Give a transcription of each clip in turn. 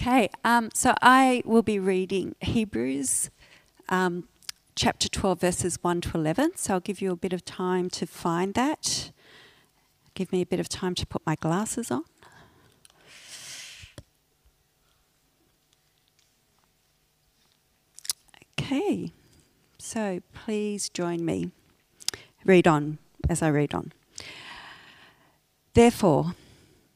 Okay, um, so I will be reading Hebrews um, chapter 12, verses 1 to 11. So I'll give you a bit of time to find that. Give me a bit of time to put my glasses on. Okay, so please join me. Read on as I read on. Therefore,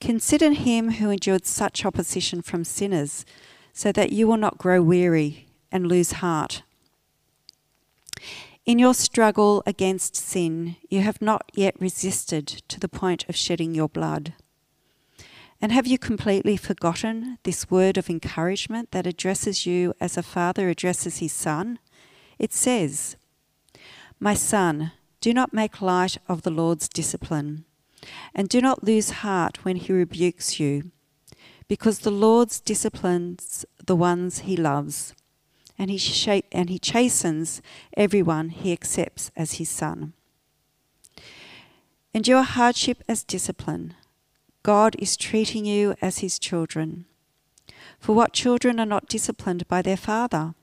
Consider him who endured such opposition from sinners, so that you will not grow weary and lose heart. In your struggle against sin, you have not yet resisted to the point of shedding your blood. And have you completely forgotten this word of encouragement that addresses you as a father addresses his son? It says, My son, do not make light of the Lord's discipline, and do not lose heart when he rebukes you, because the Lord disciplines the ones he loves, and he, sh- and he chastens everyone he accepts as his son. Endure hardship as discipline God is treating you as his children. For what children are not disciplined by their father?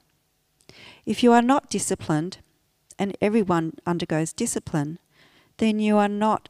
If you are not disciplined, and everyone undergoes discipline, then you are not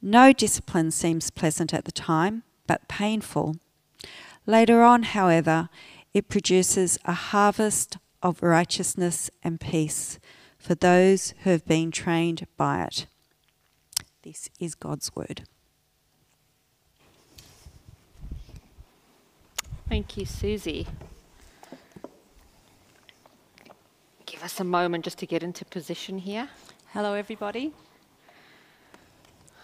No discipline seems pleasant at the time, but painful. Later on, however, it produces a harvest of righteousness and peace for those who have been trained by it. This is God's word. Thank you, Susie. Give us a moment just to get into position here. Hello, everybody.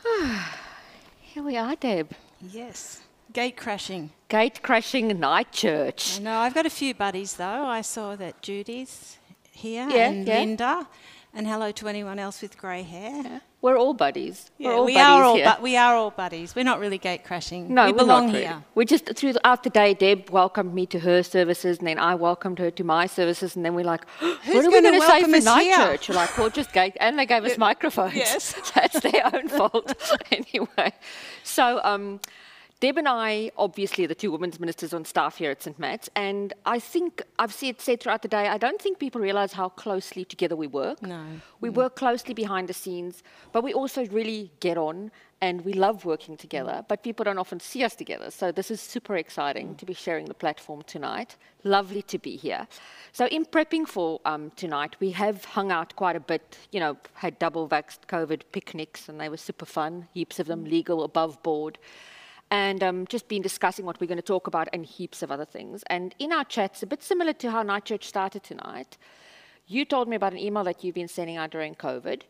Here we are, Deb. Yes. Gate crashing. Gate crashing night church. No. I've got a few buddies, though. I saw that Judy's here Yeah, and yeah. Linda. And hello to anyone else with grey hair. Yeah. We're all buddies. Yeah, We're all we buddies are all, here. but we are all buddies. We're not really gate crashing. no, we belong here. really. We just throughout the day, Deb welcomed me to her services, and then I welcomed her to my services, and then we're like, "What Who's are we going say for night here? church?" We're like, "Well, just gate," and they gave us microphones. yes. that's their own fault anyway. So. Um, Deb and I, obviously, are the two women's ministers on staff here at St. Matt's, and I think I've said, said throughout the day, I don't think people realize how closely together we work. No. We mm. work closely behind the scenes, but we also really get on and we love working together, but people don't often see us together. So this is super exciting mm. to be sharing the platform tonight. Lovely to be here. So in prepping for um, tonight, we have hung out quite a bit, you know, had double vaxxed COVID picnics and they were super fun, heaps of them mm. legal, above board and um, just been discussing what we're going to talk about and heaps of other things. And in our chats, a bit similar to how Night Church started tonight, you told me about an email that you've been sending out during COVID,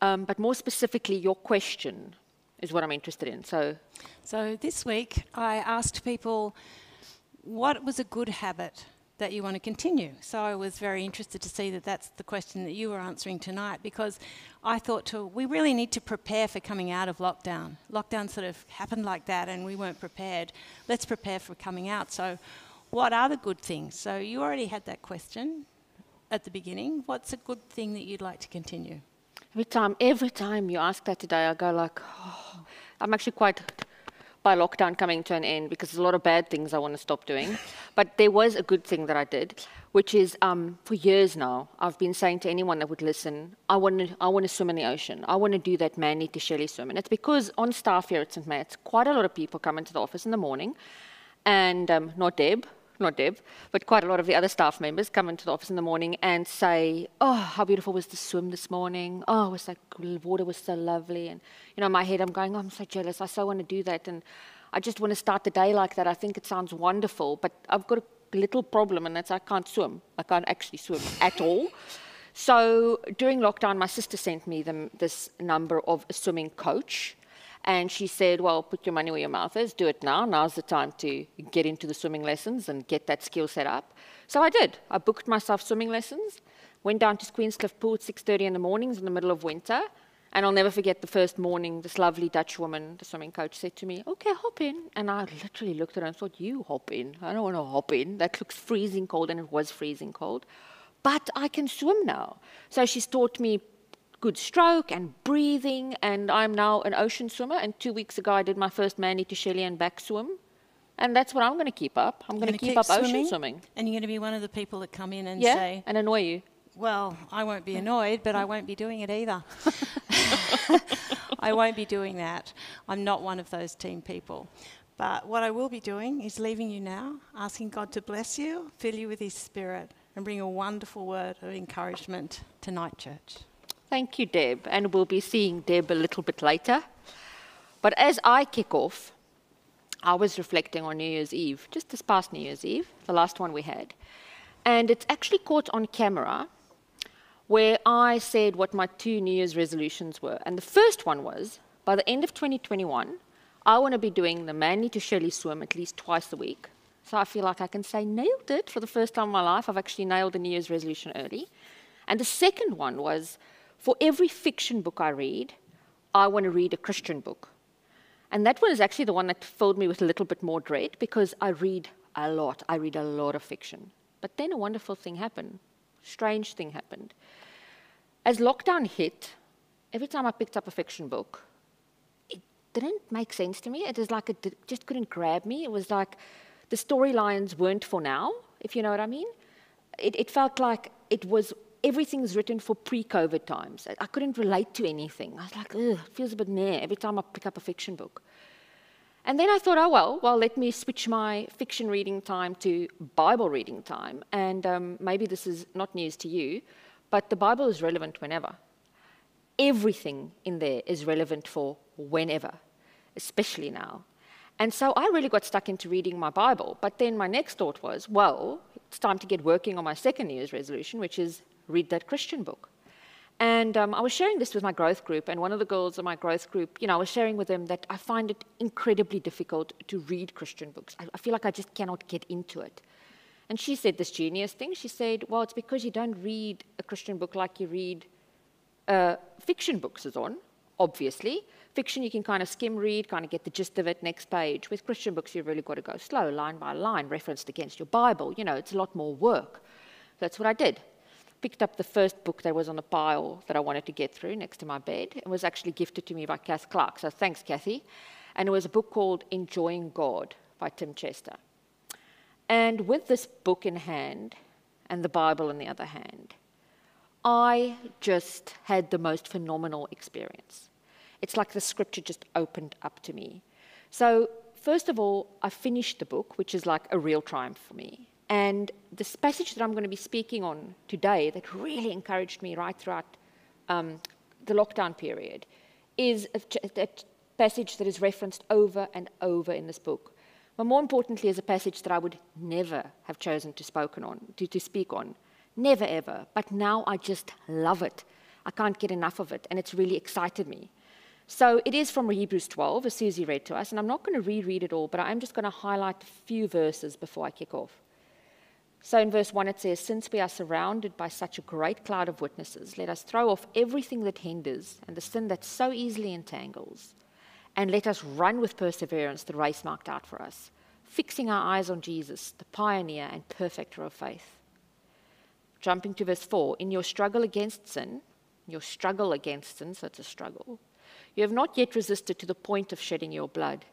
um, but more specifically, your question is what I'm interested in. So, So this week, I asked people what was a good habit that you want to continue. So I was very interested to see that that's the question that you were answering tonight because I thought to, we really need to prepare for coming out of lockdown. Lockdown sort of happened like that and we weren't prepared. Let's prepare for coming out. So what are the good things? So you already had that question at the beginning. What's a good thing that you'd like to continue? every time, every time you ask that today, I go like, oh, I'm actually quite by lockdown coming to an end because there's a lot of bad things I want to stop doing. but there was a good thing that I did, which is um, for years now, I've been saying to anyone that would listen, I want to, I want to swim in the ocean. I want to do that Manly to Shelley swim. And it's because on staff here at St. Matt's, quite a lot of people come into the office in the morning, and um, not Deb, not Deb, but quite a lot of the other staff members come into the office in the morning and say, "Oh, how beautiful was the swim this morning? Oh, it was like the water was so lovely." And you know, in my head, I'm going, oh, "I'm so jealous. I so want to do that." And I just want to start the day like that. I think it sounds wonderful, but I've got a little problem, and that's I can't swim. I can't actually swim at all. So during lockdown, my sister sent me this number of a swimming coach. And she said, Well, put your money where your mouth is, do it now. Now's the time to get into the swimming lessons and get that skill set up. So I did. I booked myself swimming lessons, went down to Queenscliff Pool at 6.30 in the mornings in the middle of winter. And I'll never forget the first morning, this lovely Dutch woman, the swimming coach, said to me, Okay, hop in. And I literally looked at her and thought, You hop in. I don't want to hop in. That looks freezing cold, and it was freezing cold. But I can swim now. So she's taught me good stroke and breathing, and I'm now an ocean swimmer. And two weeks ago, I did my first Manly to Shelley and back swim. And that's what I'm going to keep up. I'm going to keep, keep, up swimming, ocean swimming. And you're going to be one of the people that come in and yeah, say, and annoy you. Well, I won't be annoyed, but I won't be doing it either. I won't be doing that. I'm not one of those team people. But what I will be doing is leaving you now, asking God to bless you, fill you with His Spirit, and bring a wonderful word of encouragement tonight, church. Thank you, Deb. And we'll be seeing Deb a little bit later. But as I kick off, I was reflecting on New Year's Eve, just this past New Year's Eve, the last one we had. And it's actually caught on camera where I said what my two New Year's resolutions were. And the first one was by the end of 2021, I want to be doing the Manly to Shelley swim at least twice a week. So I feel like I can say, nailed it for the first time in my life. I've actually nailed the New Year's resolution early. And the second one was for every fiction book I read, I want to read a Christian book. And that one is actually the one that filled me with a little bit more dread because I read a lot. I read a lot of fiction. But then a wonderful thing happened. Strange thing happened. As lockdown hit, every time I picked up a fiction book, it didn't make sense to me. It was like it just couldn't grab me. It was like the storylines weren't for now, if you know what I mean. It, it felt like it was everything's written for pre-COVID times. I, couldn't relate to anything. I was like, ugh, it feels a bit meh every time I pick up a fiction book. And then I thought, oh, well, well, let me switch my fiction reading time to Bible reading time. And um, maybe this is not news to you, but the Bible is relevant whenever. Everything in there is relevant for whenever, especially now. And so I really got stuck into reading my Bible. But then my next thought was, well, it's time to get working on my second Year's resolution, which is read that Christian book. And um, I was sharing this with my growth group, and one of the girls in my growth group, you know, I was sharing with them that I find it incredibly difficult to read Christian books. I, I feel like I just cannot get into it. And she said this genius thing. She said, Well, it's because you don't read a Christian book like you read uh, fiction books, is on, obviously. Fiction, you can kind of skim read, kind of get the gist of it, next page. With Christian books, you've really got to go slow, line by line, referenced against your Bible. You know, it's a lot more work. That's what I did picked up the first book that was on the pile that I wanted to get through next to my bed. It was actually gifted to me by Kath Clark, so thanks, Kathy. And it was a book called Enjoying God by Tim Chester. And with this book in hand and the Bible in the other hand, I just had the most phenomenal experience. It's like the scripture just opened up to me. So, first of all, I finished the book, which is like a real triumph for me. And this passage that I'm going to be speaking on today, that really encouraged me right throughout um, the lockdown period, is a, a, passage that is referenced over and over in this book. But more importantly, is a passage that I would never have chosen to, spoken on, to, to speak on. Never ever. But now I just love it. I can't get enough of it, and it's really excited me. So it is from Hebrews 12, as Susie read to us, and I'm not going to reread it all, but I'm just going to highlight a few verses before I kick off. So in verse 1 it says, Since we are surrounded by such a great cloud of witnesses, let us throw off everything that hinders and the sin that so easily entangles, and let us run with perseverance the race marked out for us, fixing our eyes on Jesus, the pioneer and perfecter of faith. Jumping to verse 4 In your struggle against sin, your struggle against sin, so it's a struggle, you have not yet resisted to the point of shedding your blood.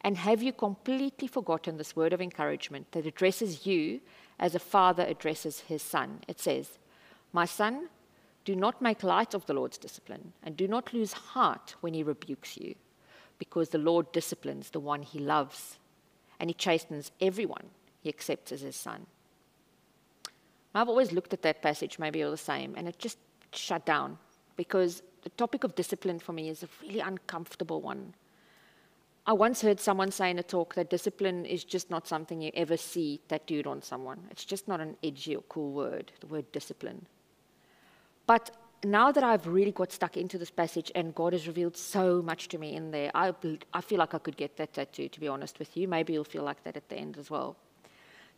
And have you completely forgotten this word of encouragement that addresses you as a father addresses his son. It says, My son, do not make light of the Lord's discipline, and do not lose heart when he rebukes you, because the Lord disciplines the one he loves, and he chastens everyone he accepts as his son. I've always looked at that passage, maybe you're the same, and it just shut down because the topic of discipline for me is a really uncomfortable one. I once heard someone say in a talk that discipline is just not something you ever see tattooed on someone. It's just not an edgy or cool word, the word discipline. But now that I've really got stuck into this passage and God has revealed so much to me in there, I, I feel like I could get that tattoo, to be honest with you. Maybe you'll feel like that at the end as well.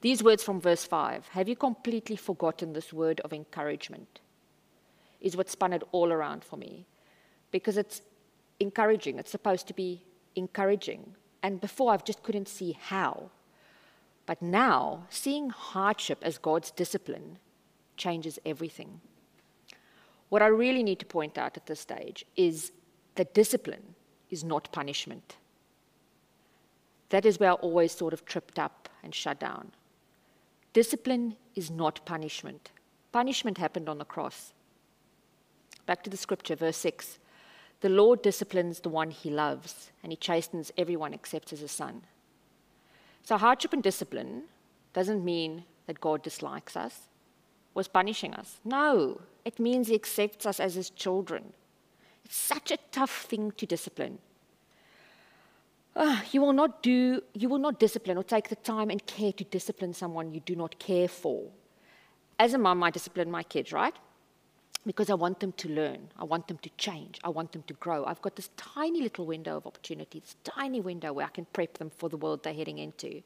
These words from verse 5 Have you completely forgotten this word of encouragement? Is what spun it all around for me. Because it's encouraging, it's supposed to be encouraging. And before, I just couldn't see how. But now, seeing hardship as God's discipline changes everything. What I really need to point out at this stage is that discipline is not punishment. That is where I always sort of tripped up and shut down. Discipline is not punishment. Punishment happened on the cross. Back to the scripture, verse 6. The Lord disciplines the one he loves, and he chastens everyone except as a son. So, hardship and discipline doesn't mean that God dislikes us, was punishing us. No, it means he accepts us as his children. It's such a tough thing to discipline. Uh, you will not do you will not discipline or take the time and care to discipline someone you do not care for as a mom i discipline my kids right because i want them to learn. I want them to change. I want them to grow. I've got this tiny little window of opportunity this tiny window where i can prep them for the world they're heading into.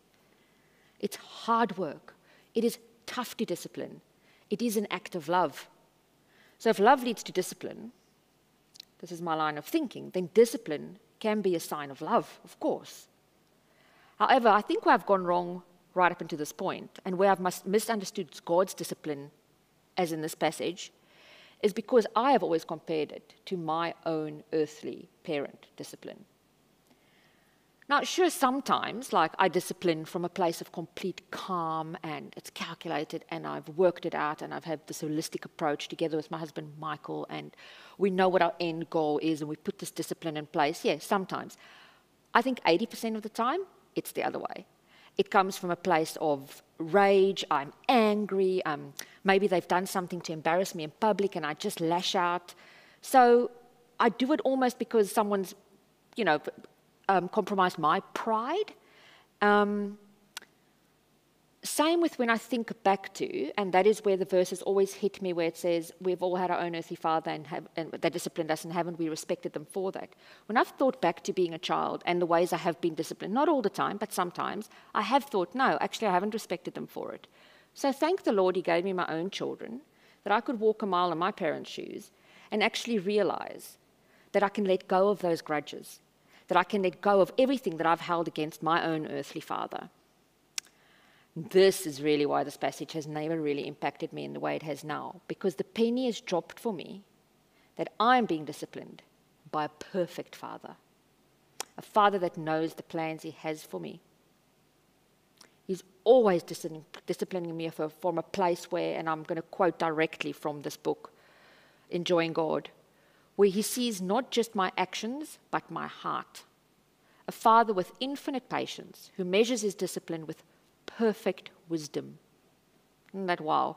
It's hard work. It is tough to discipline. It is an act of love. So if love leads to discipline this is my line of thinking then discipline can be a sign of love, of course. However, I think where I've gone wrong right up until this point, and where I've misunderstood God's discipline, as in this passage, is because I have always compared it to my own earthly parent discipline. Now, sure, sometimes, like I discipline from a place of complete calm and it's calculated and I've worked it out and I've had this holistic approach together with my husband, Michael, and we know what our end goal is and we put this discipline in place. Yeah, sometimes. I think 80% of the time, it's the other way. It comes from a place of rage, I'm angry, um, maybe they've done something to embarrass me in public and I just lash out. So I do it almost because someone's, you know, um, compromised my pride. Um, same with when I think back to, and that is where the verses always hit me, where it says, We've all had our own earthly father and, have, and they disciplined us, and haven't we respected them for that? When I've thought back to being a child and the ways I have been disciplined, not all the time, but sometimes, I have thought, No, actually, I haven't respected them for it. So thank the Lord, He gave me my own children, that I could walk a mile in my parents' shoes and actually realize that I can let go of those grudges that I can let go of everything that I've held against my own earthly father. This is really why this passage has never really impacted me in the way it has now, because the penny has dropped for me that I'm being disciplined by a perfect father, a father that knows the plans he has for me. He's always disciplining me from a place where, and I'm going to quote directly from this book, Enjoying God where he sees not just my actions, but my heart. A father with infinite patience who measures his discipline with perfect wisdom. Isn't that wow?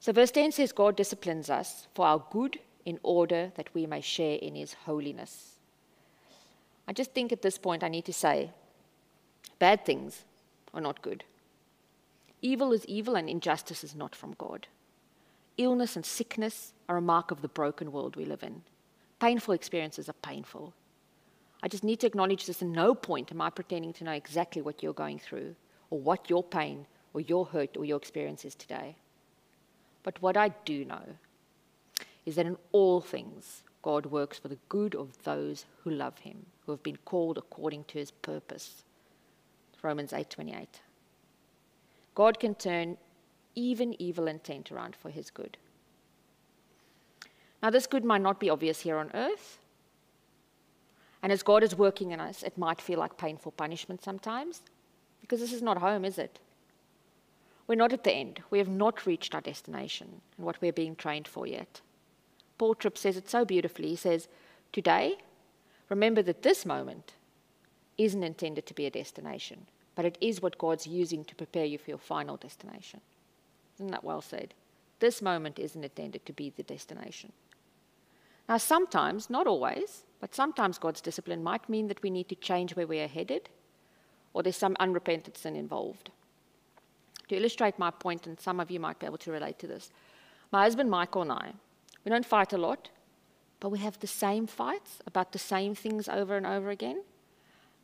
So, verse 10 says, God disciplines us for our good in order that we may share in his holiness. I just think at this point I need to say bad things are not good. Evil is evil and injustice is not from God. Illness and sickness are a mark of the broken world we live in. Painful experiences are painful. I just need to acknowledge this, and no point am I pretending to know exactly what you're going through, or what your pain, or your hurt, or your experience is today. But what I do know is that in all things, God works for the good of those who love him, who have been called according to his purpose. Romans 8:28. God can turn even evil intent around for his good. Now, this good might not be obvious here on earth. And as God is working in us, it might feel like painful punishment sometimes, because this is not home, is it? We're not at the end. We have not reached our destination and what we're being trained for yet. Paul Tripp says it so beautifully. He says, Today, remember that this moment isn't intended to be a destination. but it is what God's using to prepare you for your final destination. Isn't that well said? This moment isn't intended to be the destination. Now, sometimes, not always, but sometimes God's discipline might mean that we need to change where we are headed, or there's some unrepented sin involved. To illustrate my point, and some of you might be able to relate to this, my husband Michael and I, we don't fight a lot, but we have the same fights about the same things over and over again.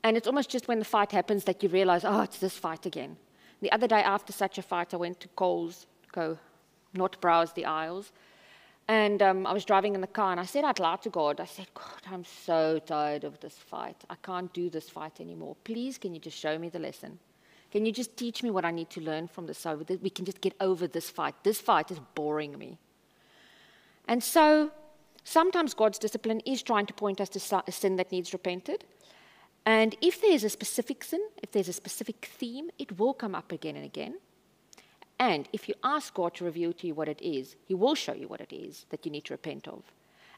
And it's almost just when the fight happens that you realize, oh, it's this fight again. The other day after such a fight, I went to Coles, to go not browse the aisles. And um, I was driving in the car and I said out loud to God, I said, God, I'm so tired of this fight. I can't do this fight anymore. Please, can you just show me the lesson? Can you just teach me what I need to learn from this so that we can just get over this fight? This fight is boring me. And so sometimes God's discipline is trying to point us to a sin that needs repented. And if there's a specific sin, if there's a specific theme, it will come up again and again. And if you ask God to reveal to you what it is, He will show you what it is that you need to repent of.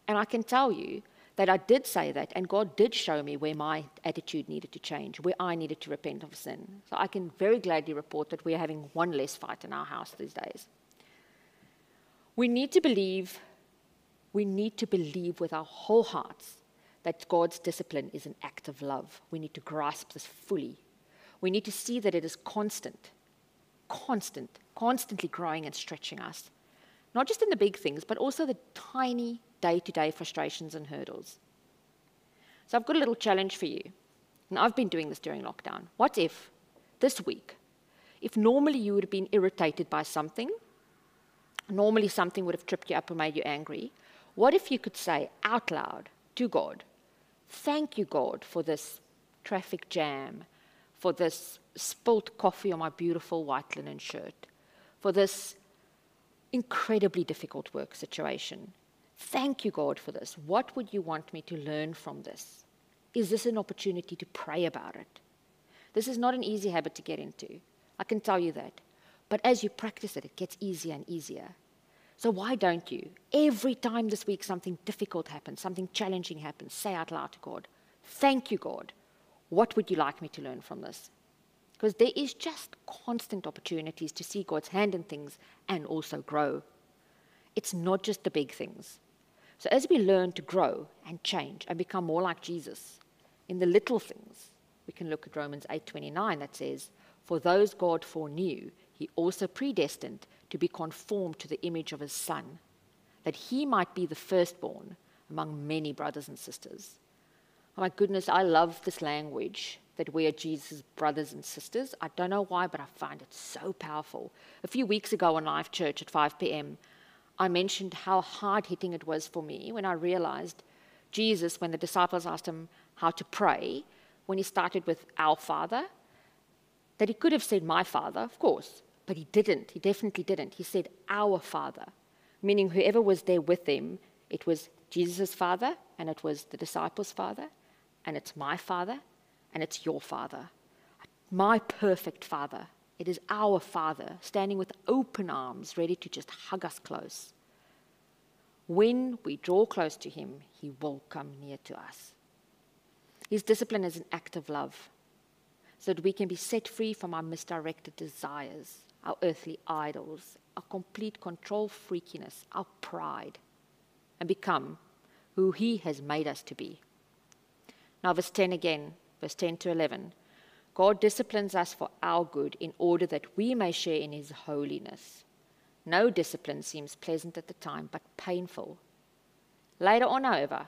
And I can tell you that I did say that, and God did show me where my attitude needed to change, where I needed to repent of sin. So I can very gladly report that we're having one less fight in our house these days. We need to believe, we need to believe with our whole hearts that God's discipline is an act of love. We need to grasp this fully. We need to see that it is constant, constant, constantly growing and stretching us. Not just in the big things, but also the tiny day to day frustrations and hurdles. So I've got a little challenge for you. And I've been doing this during lockdown. What if this week, if normally you would have been irritated by something, normally something would have tripped you up or made you angry, what if you could say out loud to God, Thank you, God, for this traffic jam, for this spilt coffee on my beautiful white linen shirt, for this incredibly difficult work situation. Thank you, God, for this. What would you want me to learn from this? Is this an opportunity to pray about it? This is not an easy habit to get into. I can tell you that. But as you practice it, it gets easier and easier. So why don't you? Every time this week something difficult happens, something challenging happens, say out loud to God, Thank you, God. What would you like me to learn from this? Because there is just constant opportunities to see God's hand in things and also grow. It's not just the big things. So as we learn to grow and change and become more like Jesus in the little things, we can look at Romans 8:29 that says, "For those God foreknew, he also predestined to be conformed to the image of his son, that he might be the firstborn among many brothers and sisters. Oh my goodness, I love this language that we are Jesus' brothers and sisters. I don't know why, but I find it so powerful. A few weeks ago on Live Church at 5 p.m., I mentioned how hard hitting it was for me when I realized Jesus, when the disciples asked him how to pray, when he started with Our Father, that he could have said, My Father, of course, but he didn't. He definitely didn't. He said, Our Father, meaning whoever was there with him, it was Jesus' Father, and it was the disciples' Father, and it's my Father, and it's your Father. My perfect Father. It is our Father, standing with open arms, ready to just hug us close. When we draw close to Him, He will come near to us. His discipline is an act of love, so that we can be set free from our misdirected desires our earthly idols, our complete control freakiness, our pride, and become who He has made us to be. Now, verse 10 again, verse 10 to 11. God disciplines us for our good in order that we may share in His holiness. No discipline seems pleasant at the time, but painful. Later on, however,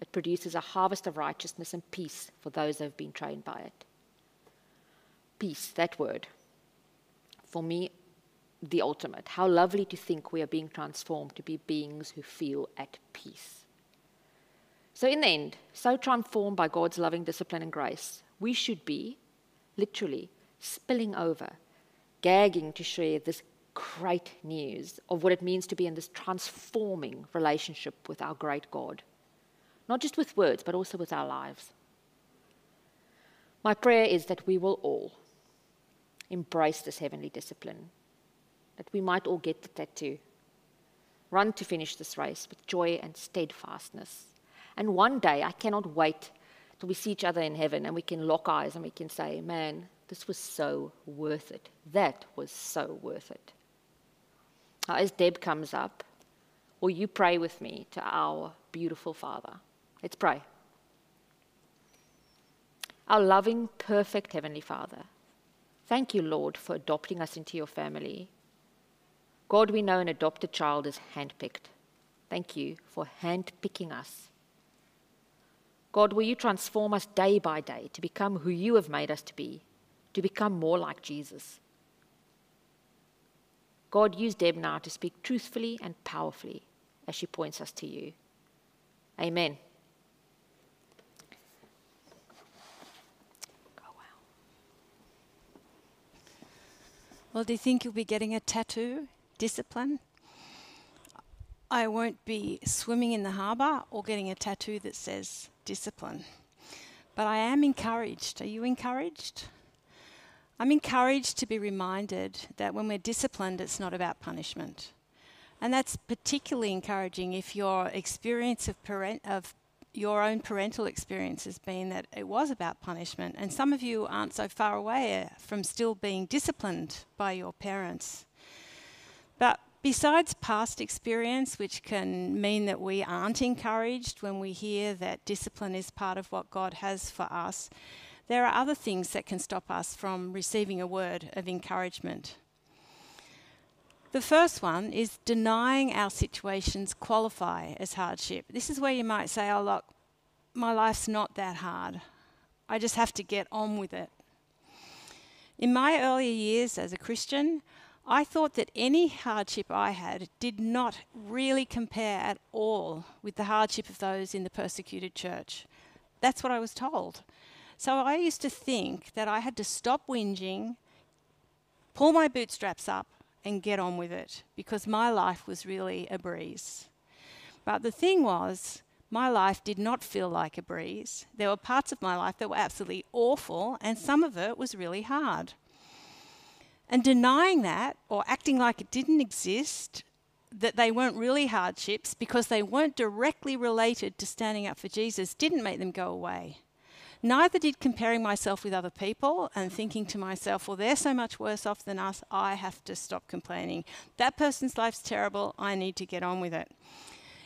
it produces a harvest of righteousness and peace for those who have been trained by it. Peace, that word for me, the ultimate. How lovely to think we are being transformed to be beings who feel at peace. So, in the end, so transformed by God's loving discipline and grace, we should be literally spilling over, gagging to share this great news of what it means to be in this transforming relationship with our great God. Not just with words, but also with our lives. My prayer is that we will all embrace this heavenly discipline, that we might all get the tattoo. Run to finish this race with joy and steadfastness. And one day, I cannot wait till we see each other in heaven and we can lock eyes and we can say, Man, This was so worth it. That was so worth it. Now, as Deb comes up, will you pray with me to our beautiful Father? Let's pray. Our loving, perfect Heavenly Father, thank you, Lord, for adopting us into your family. God, we know an adopted child is handpicked. Thank you for handpicking us. God, will you transform us day by day to become who you have made us to be, to become more like Jesus? God, use Deb now to speak truthfully and powerfully as she points us to you. Amen. Well, do you think you'll be getting a tattoo? Discipline? I won't be swimming in the harbour or getting a tattoo that says discipline. But I am encouraged. Are you encouraged? I'm encouraged to be reminded that when we're disciplined, it's not about punishment. And that's particularly encouraging if your experience of, parent, of your own parental experience has been that it was about punishment, and some of you aren't so far away from still being disciplined by your parents. But besides past experience, which can mean that we aren't encouraged when we hear that discipline is part of what God has for us, there are other things that can stop us from receiving a word of encouragement. The first one is denying our situations qualify as hardship. This is where you might say, oh, look, my life's not that hard. I just have to get on with it. In my earlier years as a Christian, I thought that any hardship I had did not really compare at all with the hardship of those in the persecuted church. That's what I was told. So I used to think that I had to stop whinging, pull my bootstraps up, and get on with it because my life was really a breeze. But the thing was, my life did not feel like a breeze. There were parts of my life that were absolutely awful, and some of it was really hard. And denying that or acting like it didn't exist, that they weren't really hardships because they weren't directly related to standing up for Jesus, didn't make them go away. Neither did comparing myself with other people and thinking to myself, well, they're so much worse off than us, I have to stop complaining. That person's life's terrible, I need to get on with it.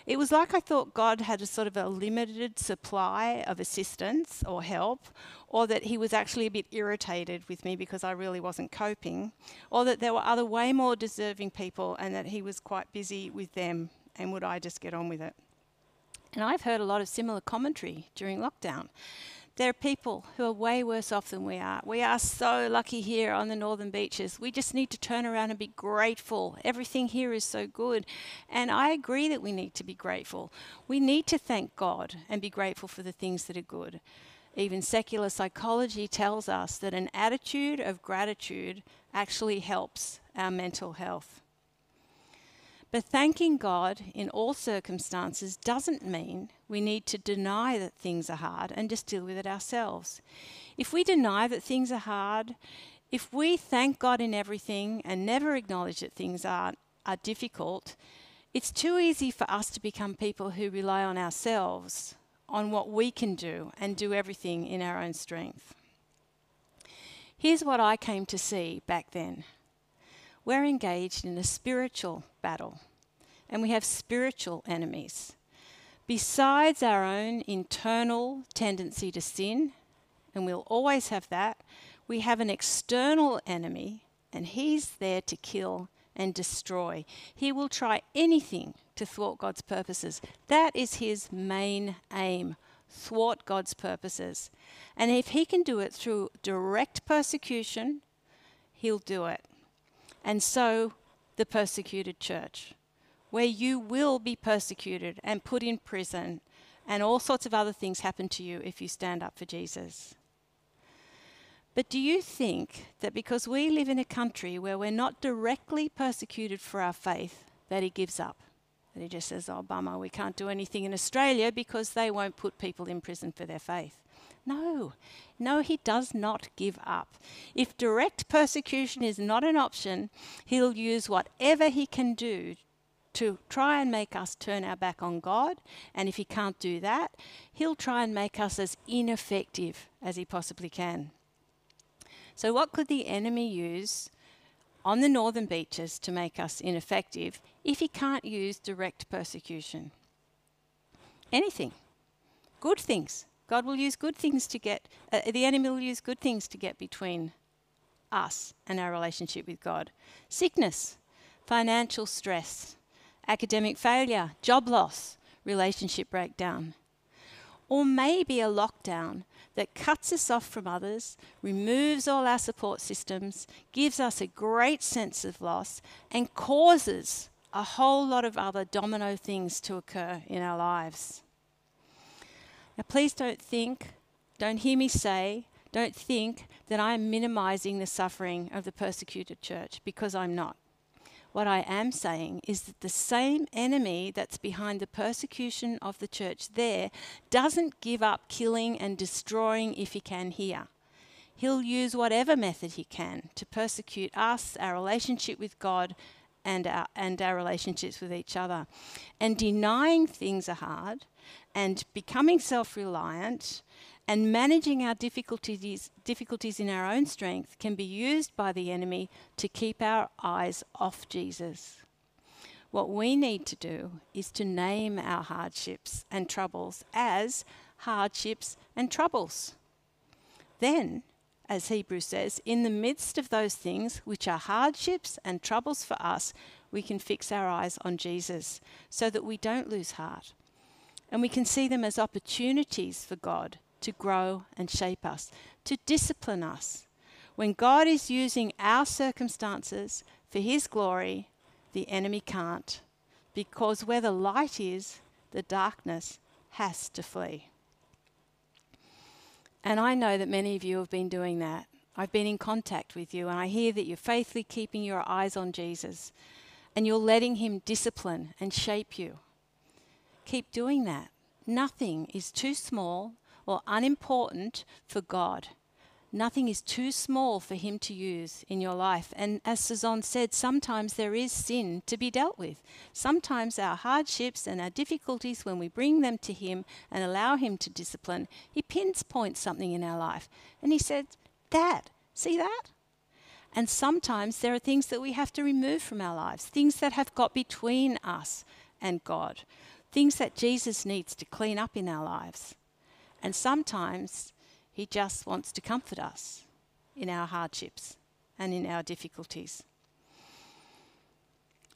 It was like I thought God had a sort of a limited supply of assistance or help, or that He was actually a bit irritated with me because I really wasn't coping, or that there were other way more deserving people and that He was quite busy with them and would I just get on with it. And I've heard a lot of similar commentary during lockdown. There are people who are way worse off than we are. We are so lucky here on the northern beaches. We just need to turn around and be grateful. Everything here is so good. And I agree that we need to be grateful. We need to thank God and be grateful for the things that are good. Even secular psychology tells us that an attitude of gratitude actually helps our mental health. But thanking God in all circumstances doesn't mean we need to deny that things are hard and just deal with it ourselves. If we deny that things are hard, if we thank God in everything and never acknowledge that things are, are difficult, it's too easy for us to become people who rely on ourselves, on what we can do, and do everything in our own strength. Here's what I came to see back then we're engaged in a spiritual battle and we have spiritual enemies. Besides our own internal tendency to sin, and we'll always have that, we have an external enemy, and he's there to kill and destroy. He will try anything to thwart God's purposes. That is his main aim thwart God's purposes. And if he can do it through direct persecution, he'll do it and so the persecuted church, where you will be persecuted and put in prison, and all sorts of other things happen to you if you stand up for Jesus. But do you think that because we live in a country where we're not directly persecuted for our faith, that he gives up? That he just says, oh, bummer, we can't do anything in Australia because they won't put people in prison for their faith. No, no, he does not give up. If direct persecution is not an option, he'll use whatever he can do to try and make us turn our back on God. And if he can't do that, he'll try and make us as ineffective as he possibly can. So, what could the enemy use on the northern beaches to make us ineffective if he can't use direct persecution? Anything. Good things. God will use good things to get, uh, the enemy will use good things to get between us and our relationship with God. Sickness, financial stress, academic failure, job loss, relationship breakdown. Or maybe a lockdown that cuts us off from others, removes all our support systems, gives us a great sense of loss, and causes a whole lot of other domino things to occur in our lives. Now, please don't think, don't hear me say, don't think that I'm minimizing the suffering of the persecuted church because I'm not. What I am saying is that the same enemy that's behind the persecution of the church there doesn't give up killing and destroying if he can here. He'll use whatever method he can to persecute us, our relationship with God, and our, and our relationships with each other. And denying things are hard, and becoming self reliant and managing our difficulties, difficulties in our own strength can be used by the enemy to keep our eyes off Jesus. What we need to do is to name our hardships and troubles as hardships and troubles. Then, as Hebrews says, in the midst of those things which are hardships and troubles for us, we can fix our eyes on Jesus so that we don't lose heart. And we can see them as opportunities for God to grow and shape us, to discipline us. When God is using our circumstances for His glory, the enemy can't. Because where the light is, the darkness has to flee. And I know that many of you have been doing that. I've been in contact with you, and I hear that you're faithfully keeping your eyes on Jesus and you're letting Him discipline and shape you. Keep doing that. Nothing is too small or unimportant for God. Nothing is too small for Him to use in your life. And as Suzanne said, sometimes there is sin to be dealt with. Sometimes our hardships and our difficulties, when we bring them to Him and allow Him to discipline, He pinpoints something in our life. And He said, Dad, see that? And sometimes there are things that we have to remove from our lives, things that have got between us and God, things that Jesus needs to clean up in our lives. And sometimes He just wants to comfort us in our hardships and in our difficulties.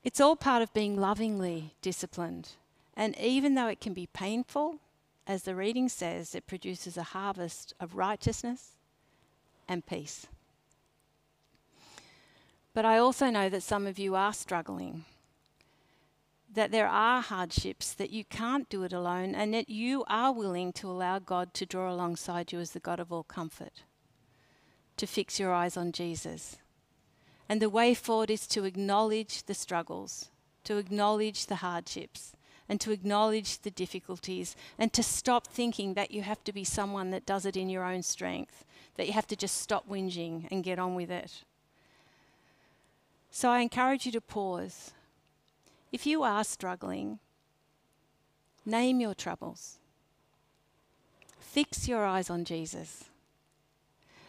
It's all part of being lovingly disciplined. And even though it can be painful, as the reading says, it produces a harvest of righteousness and peace. But I also know that some of you are struggling that there are hardships, that you can't do it alone, and that you are willing to allow God to draw alongside you as the God of all comfort, to fix your eyes on Jesus. And the way forward is to acknowledge the struggles, to acknowledge the hardships, and to acknowledge the difficulties, and to stop thinking that you have to be someone that does it in your own strength, that you have to just stop whinging and get on with it. So I encourage you to pause if you are struggling, name your troubles. Fix your eyes on Jesus.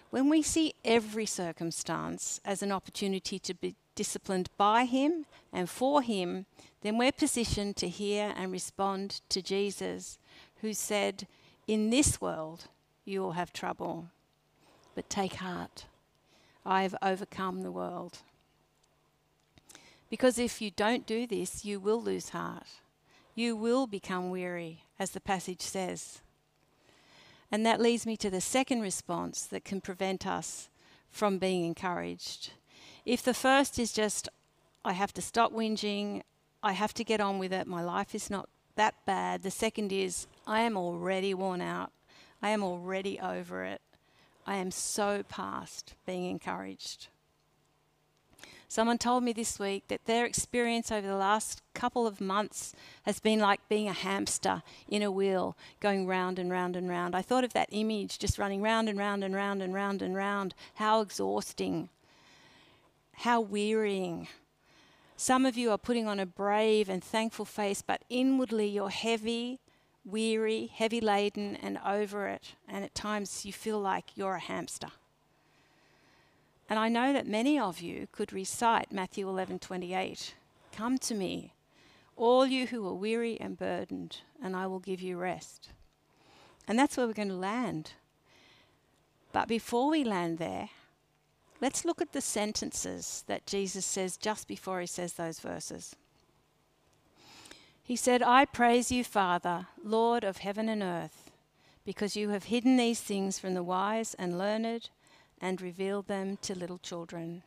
When we see every circumstance as an opportunity to be disciplined by Him and for Him, then we're positioned to hear and respond to Jesus, who said, In this world you will have trouble, but take heart. I have overcome the world. Because if you don't do this, you will lose heart. You will become weary, as the passage says. And that leads me to the second response that can prevent us from being encouraged. If the first is just, I have to stop whinging, I have to get on with it, my life is not that bad. The second is, I am already worn out, I am already over it, I am so past being encouraged. Someone told me this week that their experience over the last couple of months has been like being a hamster in a wheel going round and round and round. I thought of that image just running round and round and round and round and round. How exhausting, how wearying. Some of you are putting on a brave and thankful face, but inwardly you're heavy, weary, heavy laden, and over it. And at times you feel like you're a hamster. And I know that many of you could recite Matthew 11:28. Come to me, all you who are weary and burdened, and I will give you rest. And that's where we're going to land. But before we land there, let's look at the sentences that Jesus says just before he says those verses. He said, I praise you, Father, Lord of heaven and earth, because you have hidden these things from the wise and learned and revealed them to little children.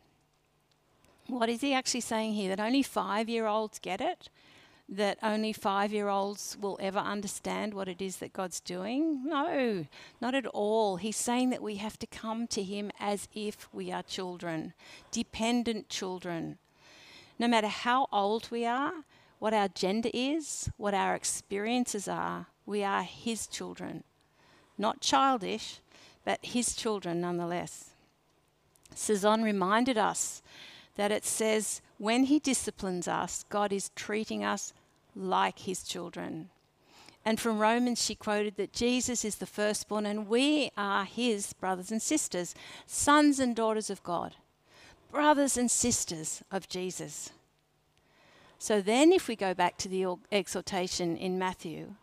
What is he actually saying here? That only five year olds get it? That only five year olds will ever understand what it is that God's doing? No, not at all. He's saying that we have to come to him as if we are children, dependent children. No matter how old we are, what our gender is, what our experiences are, we are his children. Not childish, but his children nonetheless. Cezanne reminded us that it says, when he disciplines us, God is treating us like his children. And from Romans, she quoted that Jesus is the firstborn and we are his brothers and sisters, sons and daughters of God, brothers and sisters of Jesus. So then, if we go back to the exhortation in Matthew,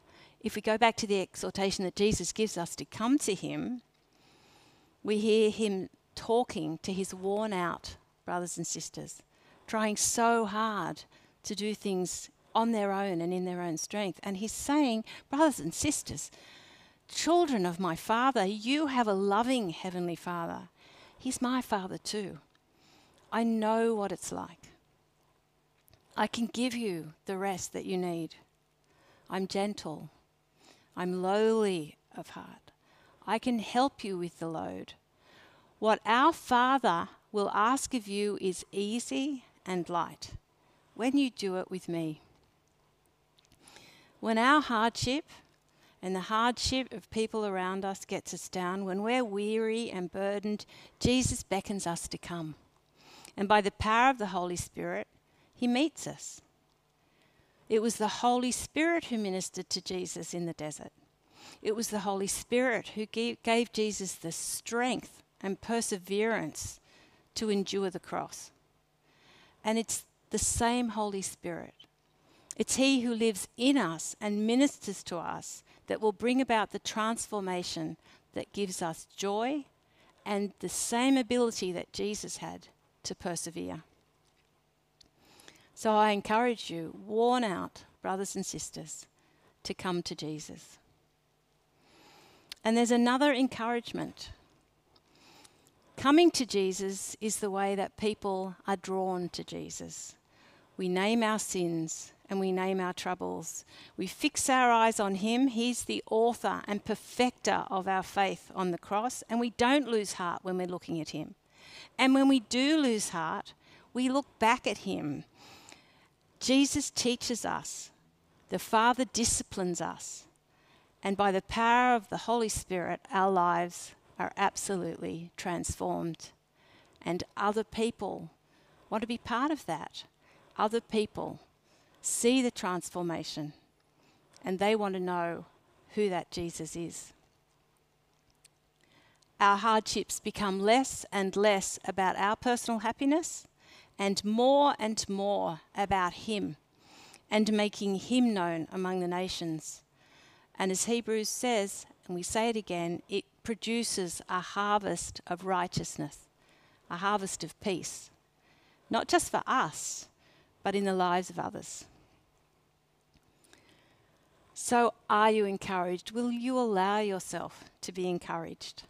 if we go back to the exhortation that Jesus gives us to come to him, we hear him talking to his worn out brothers and sisters, trying so hard to do things on their own and in their own strength. And he's saying, Brothers and sisters, children of my Father, you have a loving Heavenly Father. He's my Father too. I know what it's like. I can give you the rest that you need. I'm gentle. I'm lowly of heart. I can help you with the load. What our Father will ask of you is easy and light when you do it with me. When our hardship and the hardship of people around us gets us down, when we're weary and burdened, Jesus beckons us to come. And by the power of the Holy Spirit, he meets us. It was the Holy Spirit who ministered to Jesus in the desert. It was the Holy Spirit who gave, Jesus the strength and perseverance to endure the cross. And it's the same Holy Spirit. It's He who lives in us and ministers to us that will bring about the transformation that gives us joy and the same ability that Jesus had to persevere. So I encourage you, worn out brothers and sisters, to come to Jesus. And there's another encouragement Coming to Jesus is the way that people are drawn to Jesus. We name our sins and we name our troubles. We fix our eyes on Him. He's the author and perfecter of our faith on the cross, and we don't lose heart when we're looking at Him. And when we do lose heart, we look back at Him. Jesus teaches us, the Father disciplines us, and by the power of the Holy Spirit, our lives are absolutely transformed. And other people want to be part of that. Other people see the transformation and they want to know who that Jesus is. Our hardships become less and less about our personal happiness and more and more about Him and making Him known among the nations. And as Hebrews says, and we say it again, it produces a harvest of righteousness, a harvest of peace, not just for us, but in the lives of others. So, are you encouraged? Will you allow yourself to be encouraged?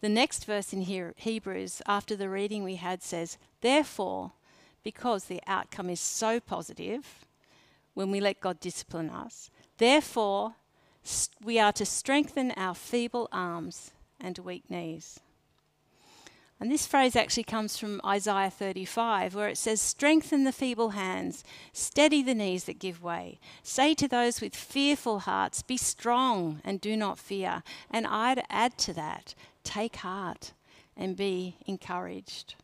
The next verse in here, Hebrews, after the reading we had, says, Therefore, because the outcome is so positive when we let God discipline us, therefore, we are to strengthen our feeble arms and weak knees. And this phrase actually comes from Isaiah 35, where it says, Strengthen the feeble hands, steady the knees that give way. Say to those with fearful hearts, Be strong and do not fear. And I'd add to that, Take heart and be encouraged.